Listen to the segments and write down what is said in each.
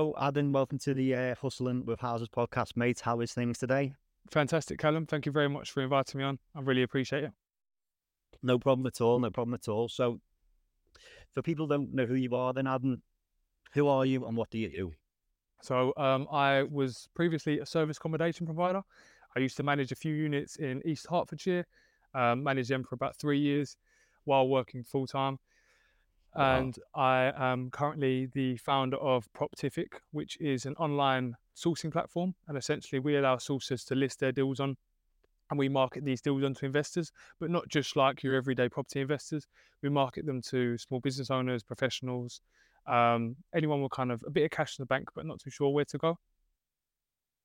Adin, welcome to the uh, Hustling with Houses podcast, mate. How is things today? Fantastic, Callum. Thank you very much for inviting me on. I really appreciate it. No problem at all. No problem at all. So, for people who don't know who you are, then Adin, who are you and what do you do? So, um, I was previously a service accommodation provider. I used to manage a few units in East Hertfordshire, um, managed them for about three years while working full time. Wow. And I am currently the founder of Proptific, which is an online sourcing platform. And essentially, we allow sourcers to list their deals on, and we market these deals onto investors, but not just like your everyday property investors. We market them to small business owners, professionals, um, anyone with kind of a bit of cash in the bank, but not too sure where to go.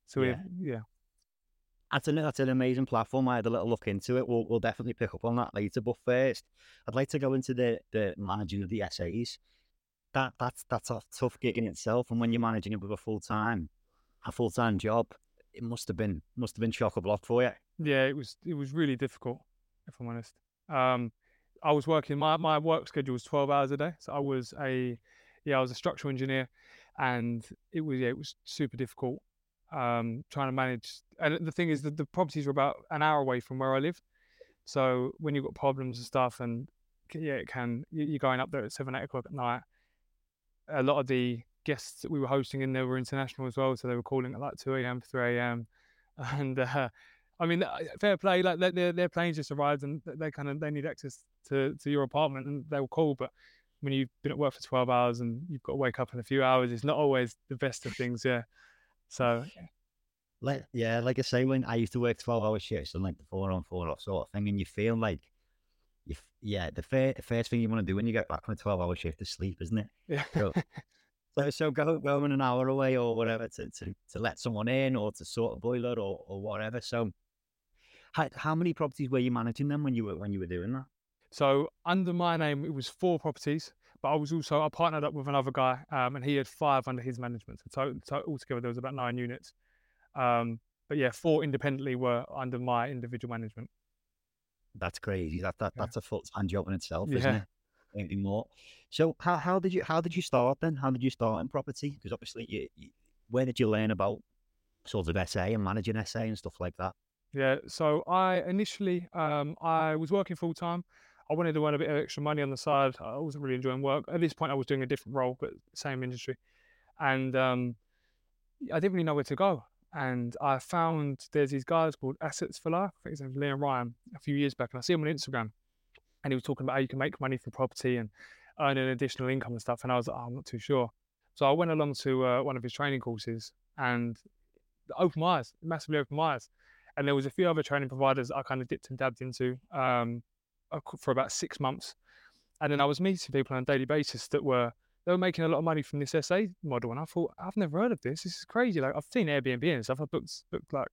So, Yeah. yeah, yeah. That's an, that's an amazing platform. I had a little look into it. We'll, we'll definitely pick up on that later. But first, I'd like to go into the, the managing of the SAs. That that's that's a tough gig in itself. And when you're managing it with a full time, a full time job, it must have been must have been shock a block for you. Yeah, it was it was really difficult, if I'm honest. Um, I was working my my work schedule was 12 hours a day, so I was a yeah I was a structural engineer, and it was yeah it was super difficult. Um, trying to manage, and the thing is that the properties were about an hour away from where I live, so when you've got problems and stuff, and yeah, it can you- you're going up there at seven eight o'clock at night. A lot of the guests that we were hosting in there were international as well, so they were calling at like 2 a.m., 3 a.m. And uh, I mean, uh, fair play. Like their- their planes just arrived, and they kind of they need access to to your apartment, and they were cool. But when you've been at work for twelve hours and you've got to wake up in a few hours, it's not always the best of things. Yeah. So Like yeah, like I say, when I used to work twelve hour shifts and like the four on four off sort of thing, and you feel like you yeah, the fir- first thing you want to do when you get back from a twelve hour shift is sleep, isn't it? yeah. Cool. So, so go going an hour away or whatever to, to, to let someone in or to sort a boiler or, or whatever. So, how, how many properties were you managing them when you were when you were doing that? So under my name, it was four properties, but I was also I partnered up with another guy, um, and he had five under his management. So, so altogether, there was about nine units. Um, but yeah, four independently were under my individual management. That's crazy. That that Yeah. that's a full time job in itself, isn't it? Anything more. So, how how did you how did you start then? How did you start in property? Because obviously, you, you where did you learn about sort of SA and managing SA and stuff like that? Yeah. So I initially, um, I was working full time. I wanted to earn a bit of extra money on the side. I wasn't really enjoying work. At this point, I was doing a different role, but same industry. And um, I didn't really know where to go. And I found there's these guys called Assets for Life. I think his name's Ryan a few years back. And I see him on Instagram. And he was talking about how you can make money from property and earn an additional income and stuff. And I was like, oh, I'm not too sure. So I went along to uh, one of his training courses and opened my eyes, massively opened my eyes. And there was a few other training providers I kind of dipped and dabbed into um, for about six months. And then I was meeting people on a daily basis that were they were making a lot of money from this SA model, and I thought I've never heard of this. This is crazy. Like I've seen Airbnb and stuff. I've booked booked like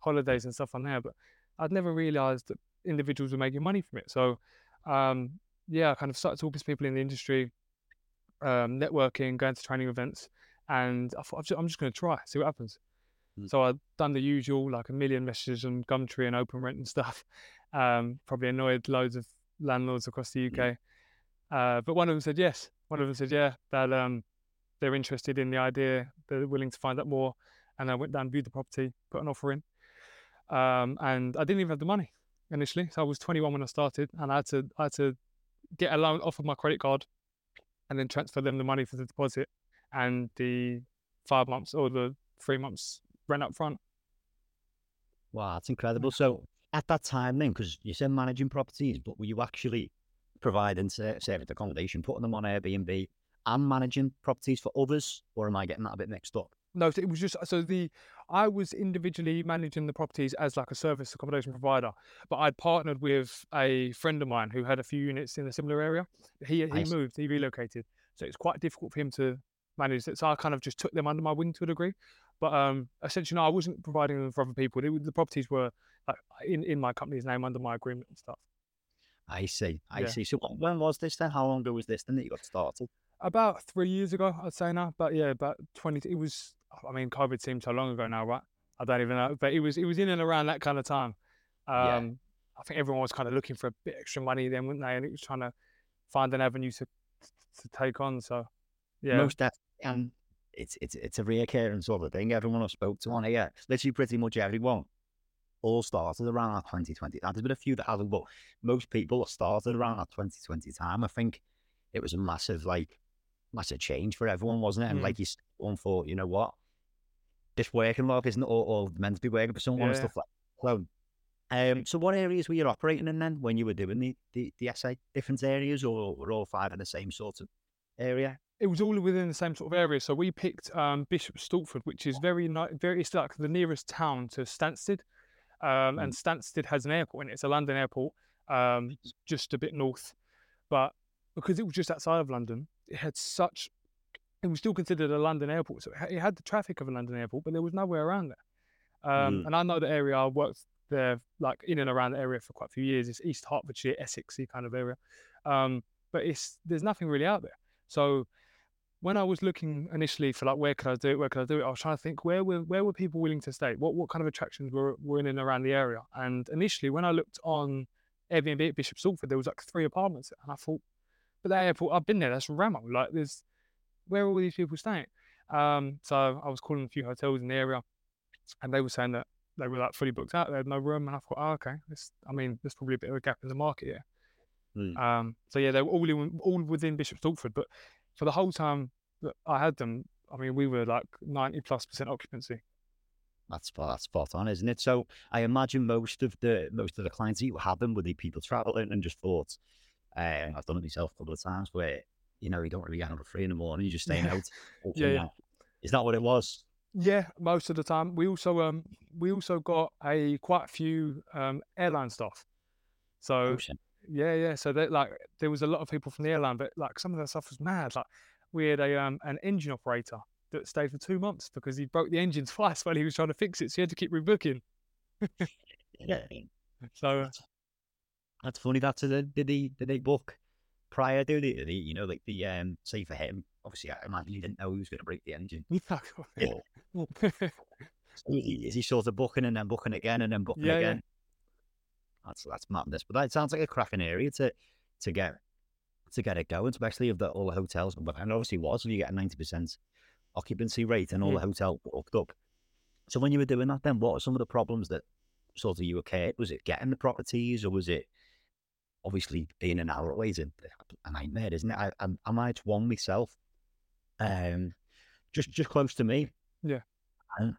holidays and stuff on there, but I'd never realised that individuals were making money from it. So um, yeah, I kind of started talking to people in the industry, um, networking, going to training events, and I thought I'm just, I'm just going to try, see what happens. Mm. So I'd done the usual, like a million messages on Gumtree and Open Rent and stuff. Um, probably annoyed loads of landlords across the UK. Uh, but one of them said yes. One of them said yeah, that um, they're interested in the idea, they're willing to find out more. And I went down, viewed the property, put an offer in, um, and I didn't even have the money initially. So I was 21 when I started, and I had to I had to get a loan off of my credit card, and then transfer them the money for the deposit and the five months or the three months rent up front. Wow, that's incredible. So, at that time, then, because you said managing properties, but were you actually providing service accommodation, putting them on Airbnb, and managing properties for others, or am I getting that a bit mixed up? No, it was just so the I was individually managing the properties as like a service accommodation provider, but I'd partnered with a friend of mine who had a few units in a similar area. He he moved, he relocated, so it's quite difficult for him to manage it. So I kind of just took them under my wing to a degree, but um, essentially, no, I wasn't providing them for other people. Were- the properties were like in in my company's name under my agreement and stuff. I see. I Yeah. see. So, when was this then? How long ago was this then that you got started? About three years ago, I'd say now, but yeah, about twenty. It was. I mean, COVID seems so long ago now, right? I don't even know, but it was. It was in and around that kind of time. Yeah. Um, I think everyone was kind of looking for a bit extra money then, weren't they? And it was trying to find an avenue to to take on. So, yeah, Most definitely. And it's it's it's a reoccurring sort of thing. Everyone I spoke to on here, literally pretty much everyone, all started around that 2020. Now, there's been a few that haven't, but most people started around that 2020 time. I think it was a massive, like, massive change for everyone, wasn't it? And Mm. like you one thought, you know what? This working log isn't all, all meant to be working for someone and Yeah. stuff like that. So, um, so what areas were you operating in then when you were doing the, the, the SA? Different areas or were all five in the same sort of area? It was all within the same sort of area. So we picked um, Bishop Stortford, which is very ni- very it's like the nearest town to Stansted, um, and Stansted has an airport in it. It's a London airport, um, just a bit north, but because it was just outside of London, it had such. It was still considered a London airport, so it had the traffic of a London airport, but there was nowhere around there. Um, Mm. And I know the area. I worked there, like in and around the area for quite a few years. It's East Hertfordshire, Essexy kind of area, um, but it's there's nothing really out there. So when I was looking initially for like where could I do it, where could I do it, I was trying to think where were where were people willing to stay, what what kind of attractions were were in and around the area. And initially, when I looked on Airbnb at Bishop Stortford, there was like three apartments, and I thought, but that airport, I've been there, that's Ramo. Like, there's where are all these people staying? Um, so I was calling a few hotels in the area, and they were saying that they were like fully booked out, they had no room, and I thought, oh, okay, this, I mean, there's probably a bit of a gap in the market here. Mm. Um, so yeah, they were all in, all within Bishop Stortford, but for the whole time that I had them, I mean, we were like ninety plus percent occupancy. That's spot, that's spot on, isn't it? So I imagine most of the most of the clients that you have them were the people traveling and just thought, uh, I've done it myself a couple of times where you know you don't really get at three in the morning, you're just staying Yeah. out. Yeah, yeah. Is that what it was? Yeah, most of the time. We also um we also got a quite a few um airline staff. So Oh, shit. Yeah, yeah. So that like there was a lot of people from the airline, but like some of that stuff was mad. Like we had a um an engine operator that stayed for two months because he broke the engine twice while he was trying to fix it, so he had to keep rebooking. Yeah. So That's, that's funny. That's a, did he did they book prior? to the, did he, you know, like the um, say for him? Obviously, I imagine he didn't know he was going to break the engine. he- is he sort of booking and then booking again and then booking Yeah, yeah. That's that's madness. But that sounds like a cracking area to to get to get it going, especially if the, all the hotels. But and obviously was if you get a ninety percent occupancy rate and all the hotel booked up. So when you were doing that, then what are some of the problems that sort of you occurred? Was it getting the properties, or was it obviously being an hour away is a, a nightmare, isn't it? I, I, I might one myself, um, just just close to me. Yeah. And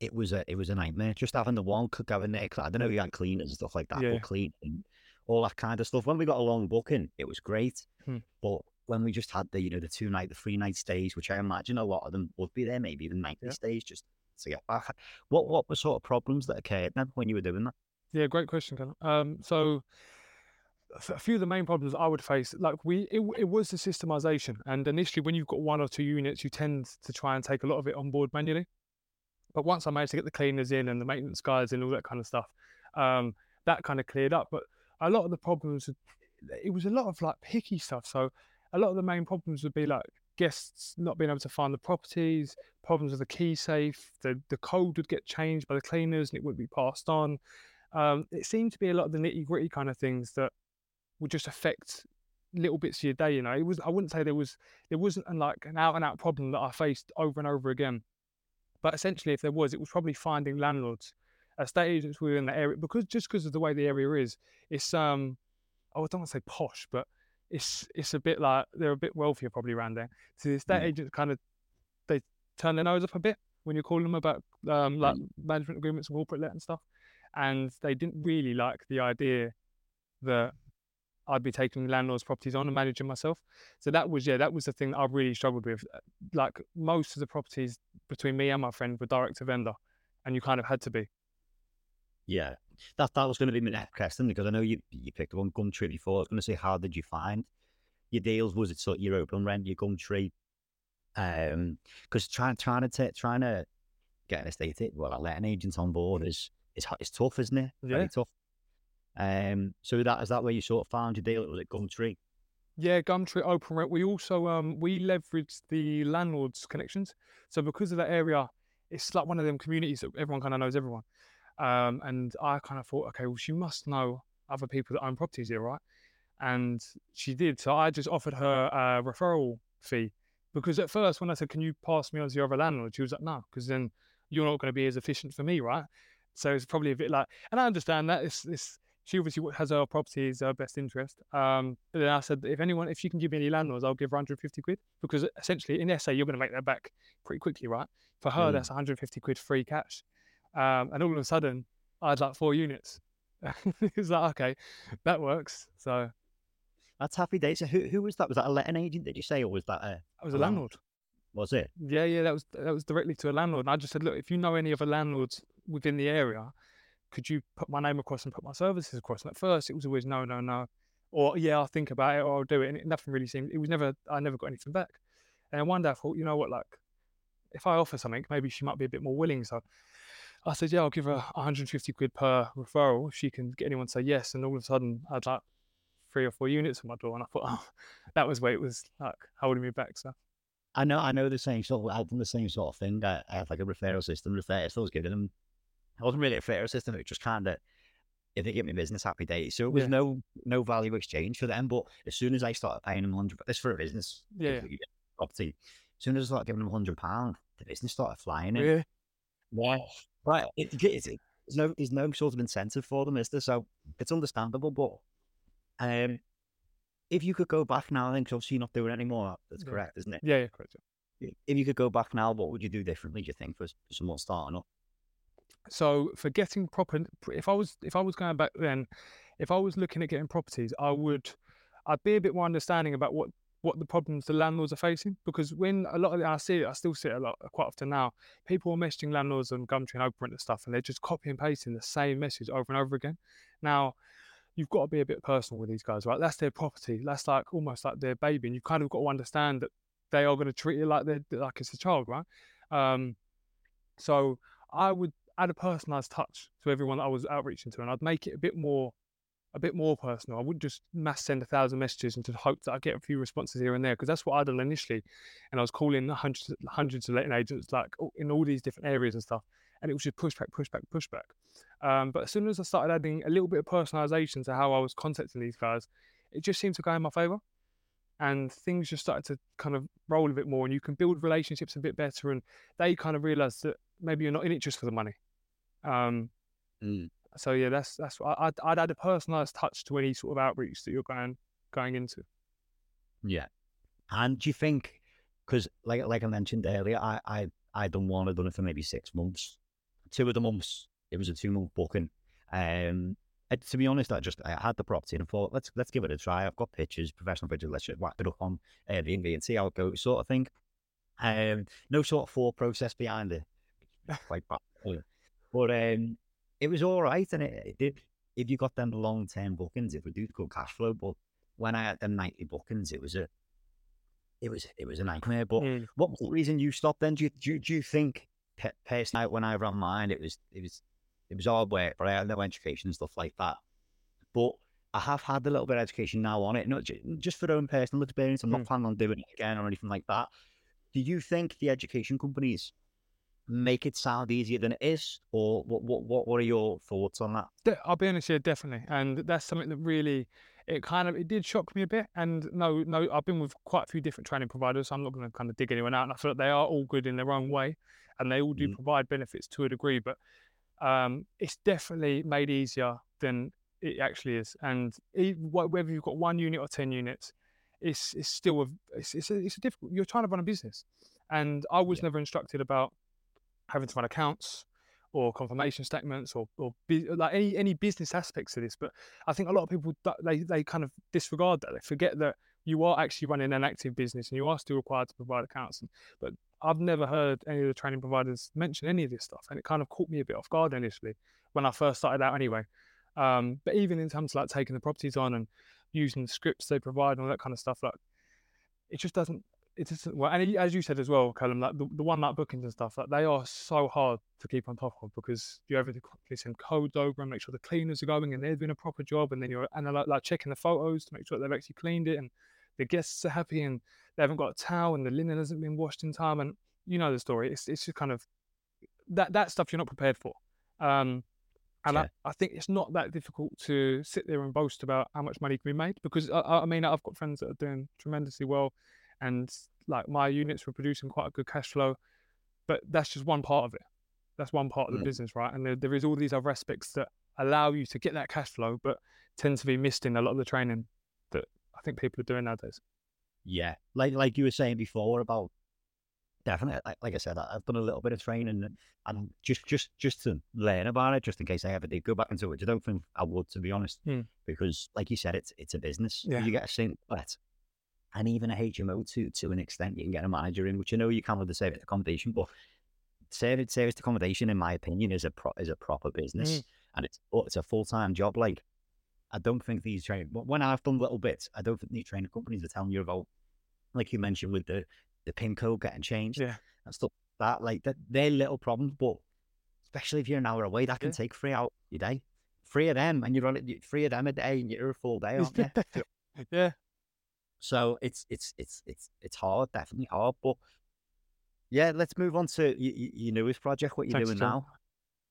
it was a it was a nightmare. Just having the one could go in there. I don't know, you had cleaners and stuff like that, Yeah. but cleaning, all that kind of stuff. When we got a long booking, it was great. Hmm. But when we just had the you know the two night, the three night stays, which I imagine a lot of them would be there, maybe even nightly Yeah. stays, just to get back. What what were sort of problems that occurred then when you were doing that? Yeah, great question, Ken. Um, so a few of the main problems I would face, like we, it, it was the systemization, and initially when you've got one or two units, you tend to try and take a lot of it on board manually. But once I managed to get the cleaners in and the maintenance guys and all that kind of stuff, um, that kind of cleared up. But a lot of the problems, it was a lot of like picky stuff. So a lot of the main problems would be like guests not being able to find the properties, problems with the key safe, the the code would get changed by the cleaners and it wouldn't be passed on. Um, it seemed to be a lot of the nitty gritty kind of things that would just affect little bits of your day. You know, it was I wouldn't say there was there wasn't an, like an out and out problem that I faced over and over again. But essentially, if there was, it was probably finding landlords, estate agents within the area because just because of the way the area is, it's um, I don't want to say posh, but it's it's a bit like they're a bit wealthier probably around there. So the estate Yeah. agents kind of they turn their nose up a bit when you're calling them about um like management agreements and corporate let and stuff, and they didn't really like the idea that I'd be taking landlords' properties on and managing myself. So that was yeah, that was the thing that I really struggled with. Like most of the properties between me and my friend were direct to vendor, and you kind of had to be. Yeah, that that was going to be my next question because I know you you picked up on Gumtree before. I was going to say, how did you find your deals? Was it sort of your open rent, your Gumtree? Um, because trying trying to ta- trying to get an estate a- well, let an agent on board is is it's tough, isn't it? Very tough. Um, so that is that where you sort of found your deal? Was it Gumtree? Yeah, Gumtree Open Rent. We also um we leveraged the landlords' connections. So because of that area, it's like one of them communities that everyone kind of knows everyone. Um, and I kind of thought, okay, well, she must know other people that own properties here, right? And she did. So I just offered her a referral fee Because at first, when I said, "Can you pass me on to your other landlord?" she was like, "No," because then you're not going to be as efficient for me, right? So it's probably a bit like, and I understand that it's, it's she obviously has her property as her best interest. Um, but then I said, if anyone, if you can give me any landlords, I'll give her 150 quid because essentially in SA you're going to make that back pretty quickly, right? For her, Mm. that's 150 quid free cash. Um, and all of a sudden, I had like four units. it's like okay, that works. So That's happy days. So who who was that? Was that a letting agent? Did you say, or was that a I was a A landlord. landlord. was it? Yeah, yeah, that was that was directly to a landlord. And I just said, look, if you know any other landlords within the area, could you put my name across and put my services across? And at first, it was always no, no, no, or yeah, I'll think about it, or I'll do it. And it, nothing really seemed. It was never. I never got anything back. And one day I thought, you know what, like, if I offer something, maybe she might be a bit more willing. So I said, yeah, I'll give her 150 quid per referral she can get anyone to say yes. And all of a sudden, I had like three or four units on my door, and I thought, oh, that was where it was like holding me back. So I know, I know the same sort of, done the same sort of thing. I, I have like a referral system. Referral, I was giving them, I wasn't really a referral system. It just kind of, if they give me business, happy days. So it was Yeah. no no value exchange for them. But as soon as I started paying them 100, this for a business, Yeah, property. As soon as I started giving them 100 pound, the business started flying in. really, Yeah. Right. It, it, it's- there's no there's no sort of incentive for them, is there? So it's understandable. But um, if you could go back now, I think obviously you're not doing it anymore. That's Yeah. correct, isn't it? yeah, yeah, correct. If you could go back now, what would you do differently? Do you think for, for someone starting up? So for getting proper, if I was if I was going back then, if I was looking at getting properties, I would, I'd be a bit more understanding about what what the problems the landlords are facing because when a lot of the, I see it, I still see it a lot quite often now. People are messaging landlords on Gumtree and Open Rent and stuff, and they're just copy and pasting the same message over and over again. Now, you've got to be a bit personal with these guys, right? That's their property. That's like almost like their baby, and you kind of got to understand that they are going to treat it like they're like it's a child, right? Um, so I would add a personalised touch to everyone that I was outreaching to, and I'd make it a bit more, a bit more personal. I wouldn't just mass send a thousand messages and just hope that I get a few responses here and there, because that's what I did initially. And I was calling hundreds, hundreds of letting agents, like in all these different areas and stuff, and it was just pushback, pushback, pushback. Um, but as soon as I started adding a little bit of personalisation to how I was contacting these guys, it just seemed to go in my favour. And things just started to kind of roll a bit more, and you can build relationships a bit better. And they kind of realize that maybe you're not in it just for the money. Um, Mm. so yeah, that's that's what I- I'd, I'd add a personalised touch to any sort of outreach that you're going going into. Yeah. And do you think, because like like I mentioned earlier, I I I done one, I'd done it for maybe six months. Two of the months, it was a two month booking. Um, and to be honest, I just I had the property and I thought let's let's give it a try. I've got pictures, professional pictures. Let's just whack it up on Airbnb and see how it goes, sort of thing. Um, no sort of thought process behind it. Yeah. But um, it was all right, and it, it did. If you got them long term bookings, it would do good cash flow. But when I had them nightly bookings, it was a it was it was a nightmare. But Mm. what reason you stopped then? Do you do, do you think pe- personally when I ran mine, it was it was it was hard work, but I had no education and stuff like that. But I have had a little bit of education now on it, not ju- just for own personal experience. I'm not Mm. planning on doing it again or anything like that. Do you think the education companies make it sound easier than it is, or what what what, what are your thoughts on that? I'll be honest here, definitely, and that's something that really it kind of it did shock me a bit. And no, no, I've been with quite a few different training providers. So I'm not going to kind of dig anyone out, and I feel like they are all good in their own way, and they all do Mhm. provide benefits to a degree. But um, it's definitely made easier than it actually is. And wh- whether you've got one unit or ten units, it's it's still a it's it's a, it's a difficult. You're trying to run a business, and I was Yeah. never instructed about having to run accounts or confirmation statements or or like any any business aspects of this. But I think a lot of people they they kind of disregard that. They forget that you are actually running an active business and you are still required to provide accounts. But I've never heard any of the training providers mention any of this stuff, and it kind of caught me a bit off guard initially when I first started out. Anyway, um, but even in terms of like taking the properties on and using the scripts they provide and all that kind of stuff, like it just doesn't. It doesn't well, and as you said as well, Callum, like the, the one night bookings and stuff, like they are so hard to keep on top of because you have to quickly send codes over and make sure the cleaners are going and they're doing a proper job, and then you're and like, like checking the photos to make sure they've actually cleaned it and the guests are happy and they haven't got a towel and the linen hasn't been washed in time, and you know the story. It's it's just kind of that that stuff you're not prepared for. Um, and I, Yeah. I think it's not that difficult to sit there and boast about how much money can be made because I, I I mean I've got friends that are doing tremendously well, and like my units were producing quite a good cash flow, but that's just one part of it. That's one part of the Mm. business, right? And there, there is all these other aspects that allow you to get that cash flow, but tend to be missed in a lot of the training that I think people are doing nowadays. Yeah, like like you were saying before about definitely. Like, like I said, I've done a little bit of training and, just just just to learn about it, just in case I ever did go back into it. I don't think I would, to be honest, Hmm. because like you said, it's it's a business. Yeah. You get a sync but and even a HMO to to an extent, you can get a manager in, which I know you can with the service accommodation, but service service accommodation, in my opinion, is a pro, is a proper business, mm. and it's it's a full time job. Like I don't think these training when I've done little bits, I don't think these training companies are telling you about, like you mentioned with the the pin code getting changed Yeah. and stuff like that. Like that, they're little problems, but especially if you're an hour away, that can Yeah. take three out your day. Three of them, and you're on it. Three of them a day, and you're a full day, aren't you? yeah. So it's it's it's it's it's hard, definitely hard. But yeah, let's move on to your newest project. What you're Thanks, doing John.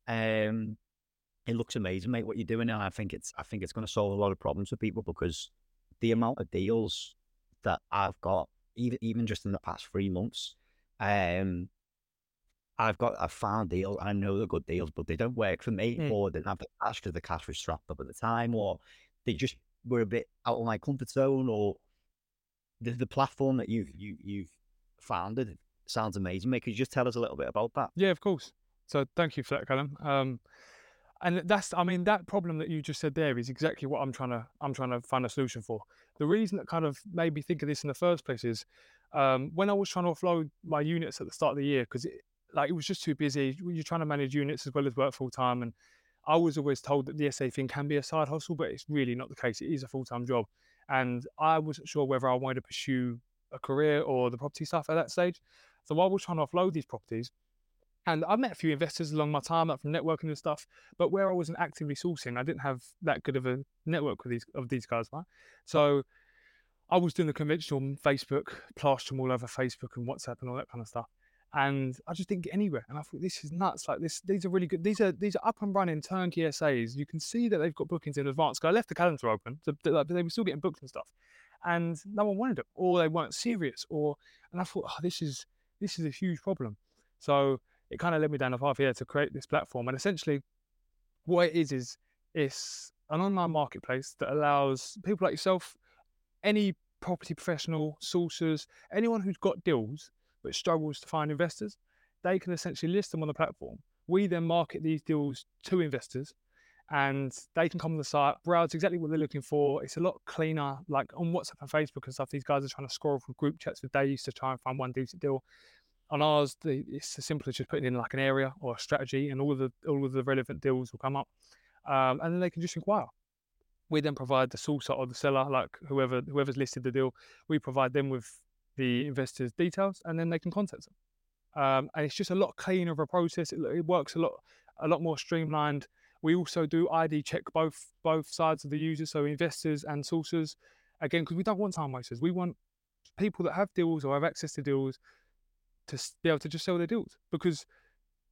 now? Um, it looks amazing, mate. What you're doing, and I think it's I think it's going to solve a lot of problems for people because the amount of deals that I've got, even even just in the past three months, um, I've got I've found deals. I know they're good deals, but they don't work for me, Mm. or they didn't have the cash because the cash was strapped up at the time, or they just were a bit out of my comfort zone, or the, the platform that you've you, you've founded sounds amazing. Mate, could you just tell us a little bit about that? Yeah, of course. So thank you for that, Callum. Um, and that's, I mean, that problem that you just said there is exactly what I'm trying to, I'm trying to find a solution for. The reason that kind of made me think of this in the first place is um, when I was trying to offload my units at the start of the year because like, it was just too busy. You're trying to manage units as well as work full time, and I was always told that the SA thing can be a side hustle, but it's really not the case. It is a full time job, and I wasn't sure whether I wanted to pursue a career or the property stuff at that stage. So I was trying to offload these properties. And I met a few investors along my time, up from networking and stuff. But where I wasn't actively sourcing, I didn't have that good of a network with these of these guys, right? So I was doing the conventional Facebook, plaster them all over Facebook and WhatsApp and all that kind of stuff. And I just didn't get anywhere. And I thought this is nuts. Like this, these are really good. These are these are up and running turnkey SAs. You can see that they've got bookings in advance. I left the calendar open, so they, like, they were still getting booked and stuff. And no one wanted them, or they weren't serious, or and I thought, oh, this is this is a huge problem. So it kind of led me down a path here to create this platform. And essentially, what it is is it's an online marketplace that allows people like yourself, any property professional, sources, anyone who's got deals but struggles to find investors, they can essentially list them on the platform. We then market these deals to investors and they can come on the site, browse exactly what they're looking for. It's a lot cleaner. Like on WhatsApp and Facebook and stuff, these guys are trying to scroll through group chats for days to try and find one decent deal. On ours, the, it's as simple as just putting in like an area or a strategy, and all of the all of the relevant deals will come up, um, and then they can just inquire. We then provide the sourcer or the seller, like whoever whoever's listed the deal. We provide them with the investor's details, and then they can contact them. Um, and it's just a lot cleaner of a process. It, it works a lot a lot more streamlined. We also do ID check both both sides of the user, so investors and sources. Again, because we don't want time wasters. We want people that have deals or have access to deals to be able to just sell their deals. Because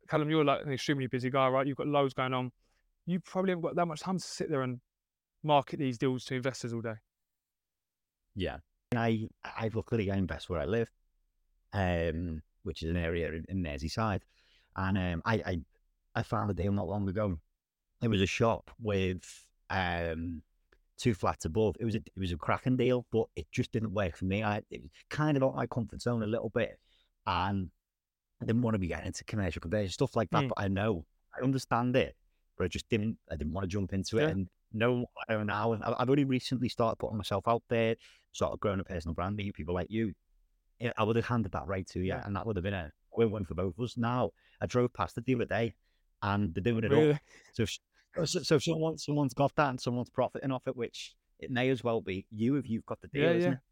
Callum, you're like an extremely busy guy, right? You've got loads going on. You probably haven't got that much time to sit there and market these deals to investors all day. Yeah. I I luckily I invest where I live, um, which is an area in, in Merseyside, and um, I, I I found a deal not long ago. It was a shop with um two flats above. It was a it was a cracking deal, but it just didn't work for me. I it was kind of out my comfort zone a little bit, and I didn't want to be getting into commercial conversion stuff like that. Mm. But I know I understand it, but I just didn't. I didn't want to jump into it. Yeah. And no, I know now. And I- I've only recently started putting myself out there, sort of growing a personal brand. Meeting people like you. I would have handed that right to you, Yeah. and that would have been a win-win for both of us. Now I drove past it the other day, and they're doing it. Really? So, if, uh, so, so if someone, someone's got that and someone's profiting off it, which it may as well be you if you've got the deal, Yeah, isn't yeah. it?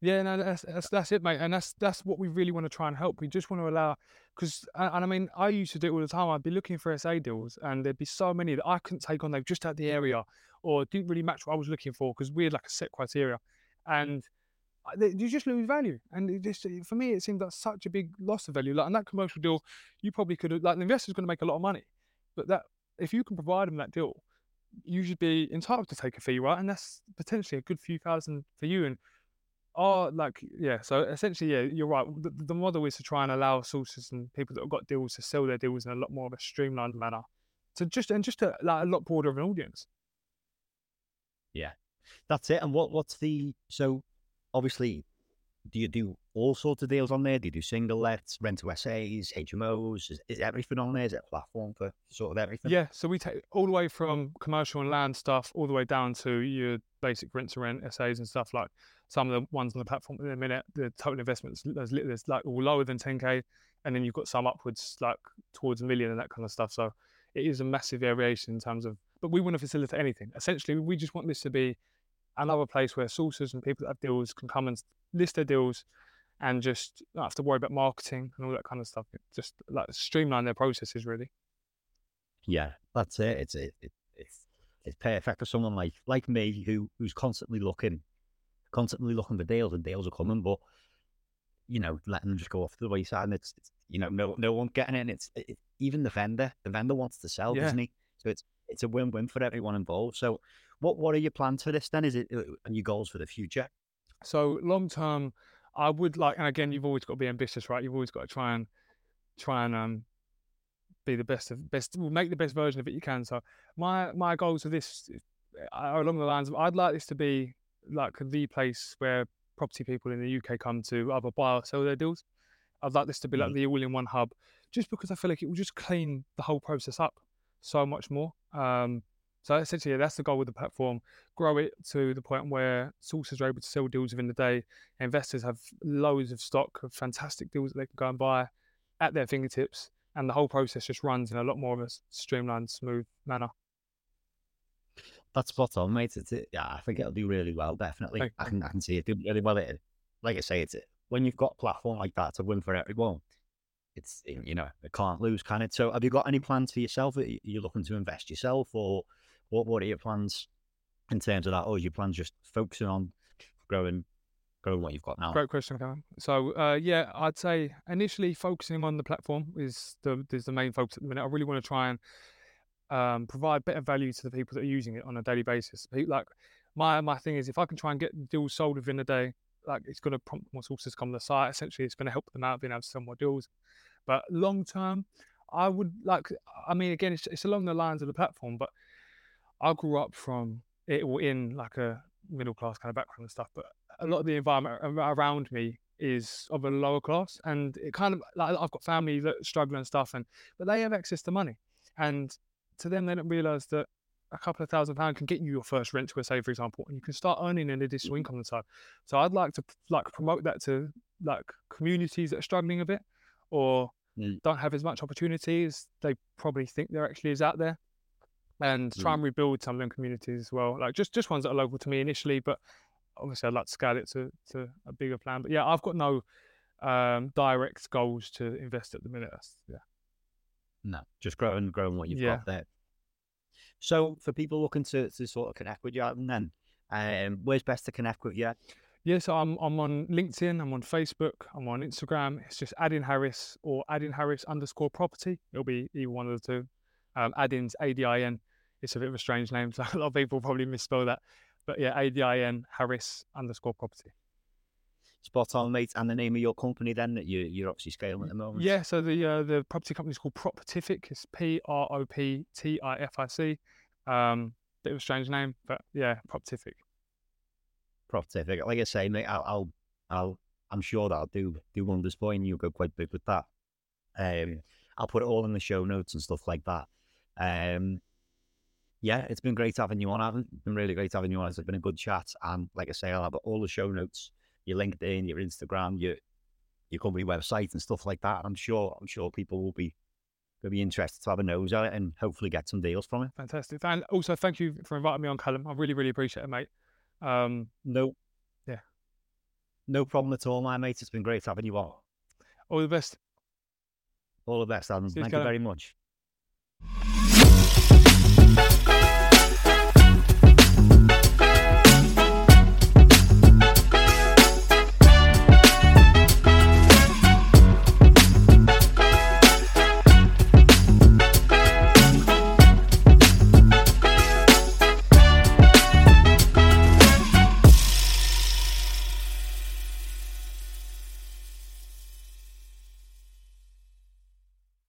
Yeah, no, that's that's that's it, mate, and that's that's what we really want to try and help. We just want to allow, because and I mean, I used to do it all the time. I'd be looking for SA deals, and there'd be so many that I couldn't take on. They've just had the mm. area, or didn't really match what I was looking for, because we had like a set criteria, and I- they- you just lose value. And it just for me, it seemed like such a big loss of value. Like on that commercial deal, you probably could have like the investor's going to make a lot of money, but that if you can provide them that deal, you should be entitled to take a fee, right? And that's potentially a good few thousand for you. And Oh, like yeah. So essentially, yeah, you're right. The, the model is to try and allow sources and people that have got deals to sell their deals in a lot more of a streamlined manner, to just and just a, like, a lot broader of an audience. Yeah, that's it. And what what's the so obviously do you do all sorts of deals on there? Do you do single lets, rent to SAs, HMOs? Is, is everything on there? Is it a platform for sort of everything? Yeah, so we take all the way from commercial and land stuff all the way down to your basic rent to rent SAs and stuff like some of the ones on the platform in a minute, the total investments there's, there's like all lower than 10k, and then you've got some upwards like towards a million and that kind of stuff. So it is a massive variation in terms of, but we want to facilitate anything. Essentially, we just want this to be another place where sources and people that have deals can come and list their deals and just not have to worry about marketing and all that kind of stuff. Just like streamline their processes really. Yeah, that's it. It's it, it, it's it's perfect for someone like like me who who's constantly looking, constantly looking for deals and deals are coming, but you know, letting them just go off to the wayside and it's, it's you know no no one getting it. And it's it, even the vendor. The vendor wants to sell, yeah. doesn't he? So it's it's a win win for everyone involved. So what what are your plans for this then? Is it uh, and your goals for the future? So long term, I would like, and again, you've always got to be ambitious, right? You've always got to try and try and um, be the best of best, make the best version of it you can. So my my goals for this are along the lines of I'd like this to be like the place where property people in the UK come to either buy or sell their deals. I'd like this to be like mm. the all-in-one hub, just because I feel like it will just clean the whole process up so much more. Um, so essentially, that's the goal with the platform. Grow it to the point where sources are able to sell deals within the day. Investors have loads of stock of fantastic deals that they can go and buy at their fingertips, and the whole process just runs in a lot more of a streamlined, smooth manner. That's spot on, mate. It's, it, yeah, I think it'll do really well. Definitely, I can I can see it do really well. It, like I say, it's when you've got a platform like that to win for everyone. It's you know it can't lose, can it? So, have you got any plans for yourself? Are you looking to invest yourself, or what what are your plans in terms of that? Or is your plans just focusing on growing growing what you've got now? Great question, Kevin. So uh, yeah, I'd say initially focusing on the platform is the is the main focus at the minute. I really want to try and um, provide better value to the people that are using it on a daily basis. Like my my thing is if I can try and get deals sold within a day, like it's going to prompt more sources to come to the site. Essentially, it's going to help them out being able to sell more deals. But long term, I would like. I mean, again, it's, it's along the lines of the platform, but I grew up from it in like a middle class kind of background and stuff, but a lot of the environment around me is of a lower class, and it kind of like I've got family that struggle and stuff, and but they have access to money, and to them they don't realize that a couple of thousand pounds can get you your first rent to SA, for example, and you can start earning an additional mm-hmm. income on the side. So I'd like to like promote that to like communities that are struggling a bit or mm. don't have as much opportunities they probably think there actually is out there and try mm. and rebuild some of them communities as well. Like just just ones that are local to me initially, but obviously I'd like to scale it to to a bigger plan. But yeah, I've got no um, direct goals to invest at the minute. Yeah. No, just growing growing what you've yeah. got there. So for people looking to, to sort of connect with you, then um, where's best to connect with you? Yeah, so I'm I'm on LinkedIn, I'm on Facebook, I'm on Instagram. It's just Adin Harris or Adin Harris underscore property. It'll be either one of the two. Um, Adin's A D I N it's a bit of a strange name, so a lot of people probably misspell that. But yeah, A D I N Harris underscore property. Spot on, mate. And the name of your company then that you you're obviously scaling at the moment. Yeah, so the uh, the property company is called Proptific. It's P R O P T I F I C. Um, bit of a strange name, but yeah, Proptific. Proptific. Like I say, mate, I'll, I'll, I'll I'm sure that I'll do do wonders for you. And you'll go quite big with that. Um, I'll put it all in the show notes and stuff like that. Um, yeah, it's been great having you on. It's been really great having you on. It's been a good chat. And like I say, I'll have all the show notes, your LinkedIn, your Instagram, your your company website and stuff like that. I'm sure I'm sure people will be will be interested to have a nose at it and hopefully get some deals from it. Fantastic. And also thank you for inviting me on, Callum. I really, really appreciate it, mate. Um, no. Yeah. No problem at all, my mate. It's been great having you on. All the best. All the best, Adin. Thank you very much.